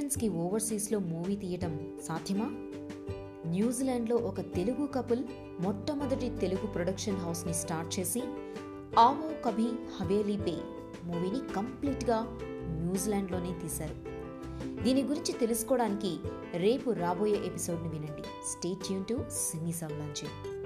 ఇండియన్స్కి ఓవర్సీస్లో movie తీయటం సాధ్యమా? న్యూజిలాండ్లో ఒక తెలుగు కపుల్ మొట్టమొదటి తెలుగు ప్రొడక్షన్ హౌస్ని స్టార్ట్ చేసి ఆవో కభీ హవేలీ పే మూవీని కంప్లీట్గా న్యూజిలాండ్లోనే తీశారు. దీని గురించి తెలుసుకోవడానికి రేపు రాబోయే ఎపిసోడ్ని వినండి. స్టే ట్యూన్ టు సినీ సవ్లాంచి